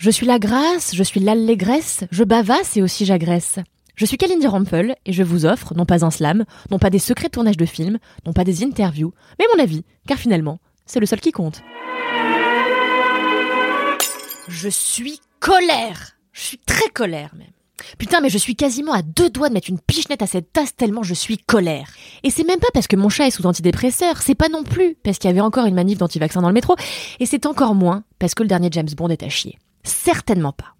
Je suis la grâce, je suis l'allégresse, je bavasse et aussi j'agresse. Je suis Kalindi Rampel et je vous offre non pas un slam, non pas des secrets de tournage de films, non pas des interviews, mais mon avis, car finalement, c'est le seul qui compte. Je suis colère. Je suis très colère même. Putain, mais je suis quasiment à deux doigts de mettre une pichenette à cette tasse tellement je suis colère. Et c'est même pas parce que mon chat est sous antidépresseur, c'est pas non plus parce qu'il y avait encore une manif d'anti-vaccin dans le métro, et c'est encore moins parce que le dernier James Bond est à chier. Certainement pas.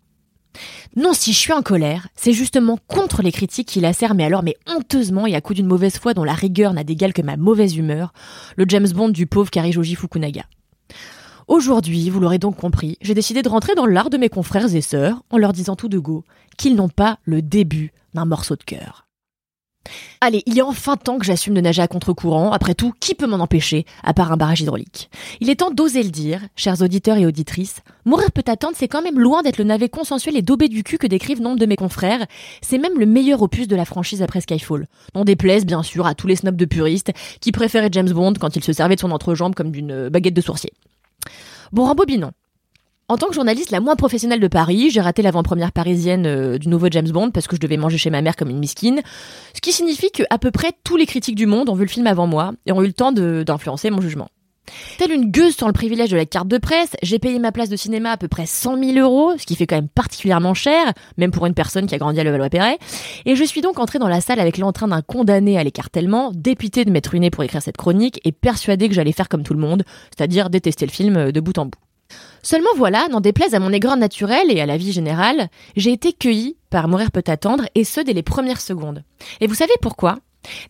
Non, si je suis en colère, c'est justement contre les critiques qui lacèrent, mais alors, mais honteusement et à coup d'une mauvaise foi dont la rigueur n'a d'égal que ma mauvaise humeur, le James Bond du pauvre Karijoji Fukunaga. Aujourd'hui, vous l'aurez donc compris, j'ai décidé de rentrer dans l'art de mes confrères et sœurs en leur disant tout de go qu'ils n'ont pas le début d'un morceau de cœur. Allez, il est enfin temps que j'assume de nager à contre-courant. Après tout, qui peut m'en empêcher, à part un barrage hydraulique? Il est temps d'oser le dire, chers auditeurs et auditrices. Mourir peut attendre, c'est quand même loin d'être le navet consensuel et daubé du cul que décrivent nombre de mes confrères. C'est même le meilleur opus de la franchise après Skyfall. Non déplaise, bien sûr, à tous les snobs de puristes qui préféraient James Bond quand il se servait de son entrejambe comme d'une baguette de sourcier. Bon, rembobinons. En tant que journaliste la moins professionnelle de Paris, j'ai raté l'avant-première parisienne euh, du nouveau James Bond parce que je devais manger chez ma mère comme une miskine. Ce qui signifie que à peu près tous les critiques du monde ont vu le film avant moi et ont eu le temps d'influencer mon jugement. Telle une gueuse sans le privilège de la carte de presse, j'ai payé ma place de cinéma à peu près 100 000 euros, ce qui fait quand même particulièrement cher, même pour une personne qui a grandi à Levallois-Perret. Et je suis donc entrée dans la salle avec l'entrain d'un condamné à l'écartèlement, dépité de m'être ruiné pour écrire cette chronique et persuadé que j'allais faire comme tout le monde, c'est-à-dire détester le film euh, de bout en bout. Seulement voilà, n'en déplaise à mon aigreur naturel et à la vie générale, j'ai été cueillie par Mourir peut attendre, et ce dès les premières secondes. Et vous savez pourquoi?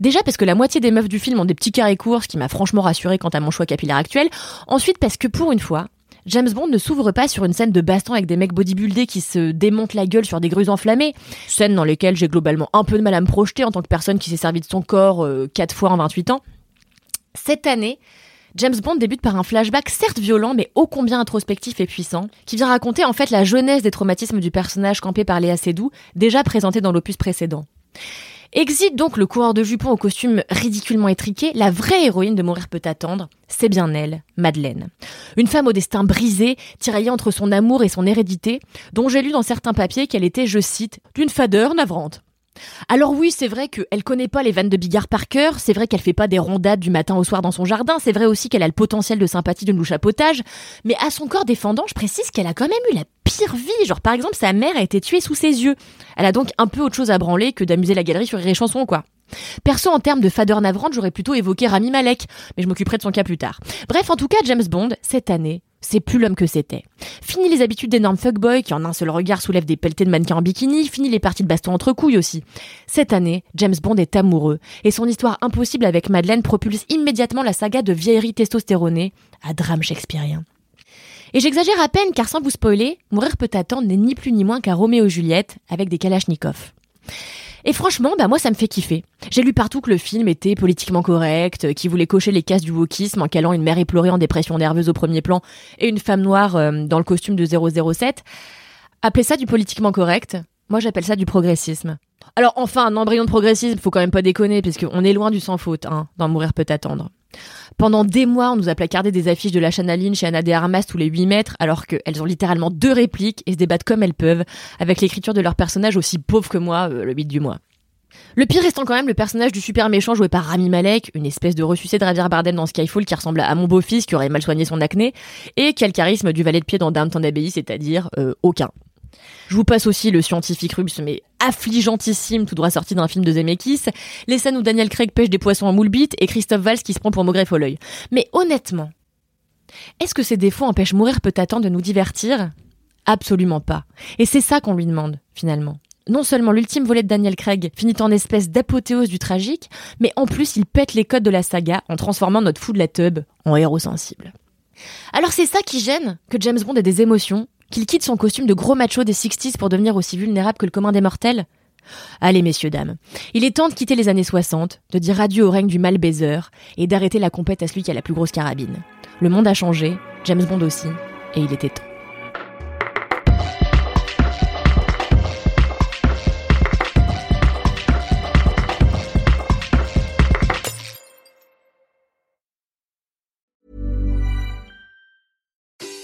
Déjà parce que la moitié des meufs du film ont des petits carrés courts, ce qui m'a franchement rassuré quant à mon choix capillaire actuel. Ensuite parce que pour une fois, James Bond ne s'ouvre pas sur une scène de baston avec des mecs bodybuildés qui se démontent la gueule sur des grues enflammées, scène dans lesquelles j'ai globalement un peu de mal à me projeter en tant que personne qui s'est servi de son corps euh, quatre fois en 28 ans. Cette année, James Bond débute par un flashback certes violent mais ô combien introspectif et puissant, qui vient raconter en fait la jeunesse des traumatismes du personnage campé par Léa Seydoux, déjà présenté dans l'opus précédent. Exit donc le coureur de jupons au costume ridiculement étriqué, la vraie héroïne de Mourir peut attendre, c'est bien elle, Madeleine. Une femme au destin brisé, tiraillée entre son amour et son hérédité, dont j'ai lu dans certains papiers qu'elle était, je cite, d'une fadeur navrante. Alors oui, c'est vrai qu'elle connaît pas les vannes de Bigard par cœur, c'est vrai qu'elle fait pas des rondades du matin au soir dans son jardin, c'est vrai aussi qu'elle a le potentiel de sympathie louche à potage, mais à son corps défendant, je précise qu'elle a quand même eu la pire vie, genre par exemple sa mère a été tuée sous ses yeux. Elle a donc un peu autre chose à branler que d'amuser la galerie sur les chansons quoi. Perso, en termes de fadeur navrante, j'aurais plutôt évoqué Rami Malek, mais je m'occuperai de son cas plus tard. Bref, en tout cas, James Bond, cette année, c'est plus l'homme que c'était. Fini les habitudes d'énormes fuckboys qui en un seul regard soulèvent des pelletés de mannequins en bikini, fini les parties de baston entre couilles aussi. Cette année, James Bond est amoureux, et son histoire impossible avec Madeleine propulse immédiatement la saga de vieillerie testostéronée à drame shakespearien. Et j'exagère à peine car sans vous spoiler, Mourir peut attendre n'est ni plus ni moins qu'un Roméo et Juliette avec des Kalachnikov. Et franchement, bah moi ça me fait kiffer. J'ai lu partout que le film était politiquement correct, qui voulait cocher les cases du wokisme en calant une mère éplorée en dépression nerveuse au premier plan et une femme noire euh, dans le costume de 007. Appelez ça du politiquement correct, moi j'appelle ça du progressisme. Alors enfin, un embryon de progressisme, faut quand même pas déconner, puisqu'on est loin du sans faute, hein, d'en mourir peut attendre. Pendant des mois, on nous a placardé des affiches de la Chanaline chez Anna de Armas tous les 8 mètres, alors qu'elles ont littéralement deux répliques et se débattent comme elles peuvent, avec l'écriture de leur personnage aussi pauvre que moi, euh, le 8 du mois. Le pire restant quand même le personnage du super méchant joué par Rami Malek, une espèce de ressuscité de Javier Bardem dans Skyfall qui ressemble à mon beau-fils qui aurait mal soigné son acné, et le charisme du valet de pied dans Downton Abbey, c'est-à-dire euh, aucun. Je vous passe aussi le scientifique russe, mais affligeantissime, tout droit sorti d'un film de Zemeckis, les scènes où Daniel Craig pêche des poissons en moule bite et Christophe Valls qui se prend pour Maugreffe au l'œil. Mais honnêtement, est-ce que ces défauts empêchent Mourir peut attendre de nous divertir? Absolument pas. Et c'est ça qu'on lui demande, finalement. Non seulement l'ultime volet de Daniel Craig finit en espèce d'apothéose du tragique, mais en plus il pète les codes de la saga en transformant notre fou de la tub en héros sensible. Alors c'est ça qui gêne que James Bond ait des émotions, qu'il quitte son costume de gros macho des 60s pour devenir aussi vulnérable que le commun des mortels? Allez, messieurs, dames, il est temps de quitter les années 60, de dire adieu au règne du mal baiser et d'arrêter la compète à celui qui a la plus grosse carabine. Le monde a changé, James Bond aussi, et il était temps.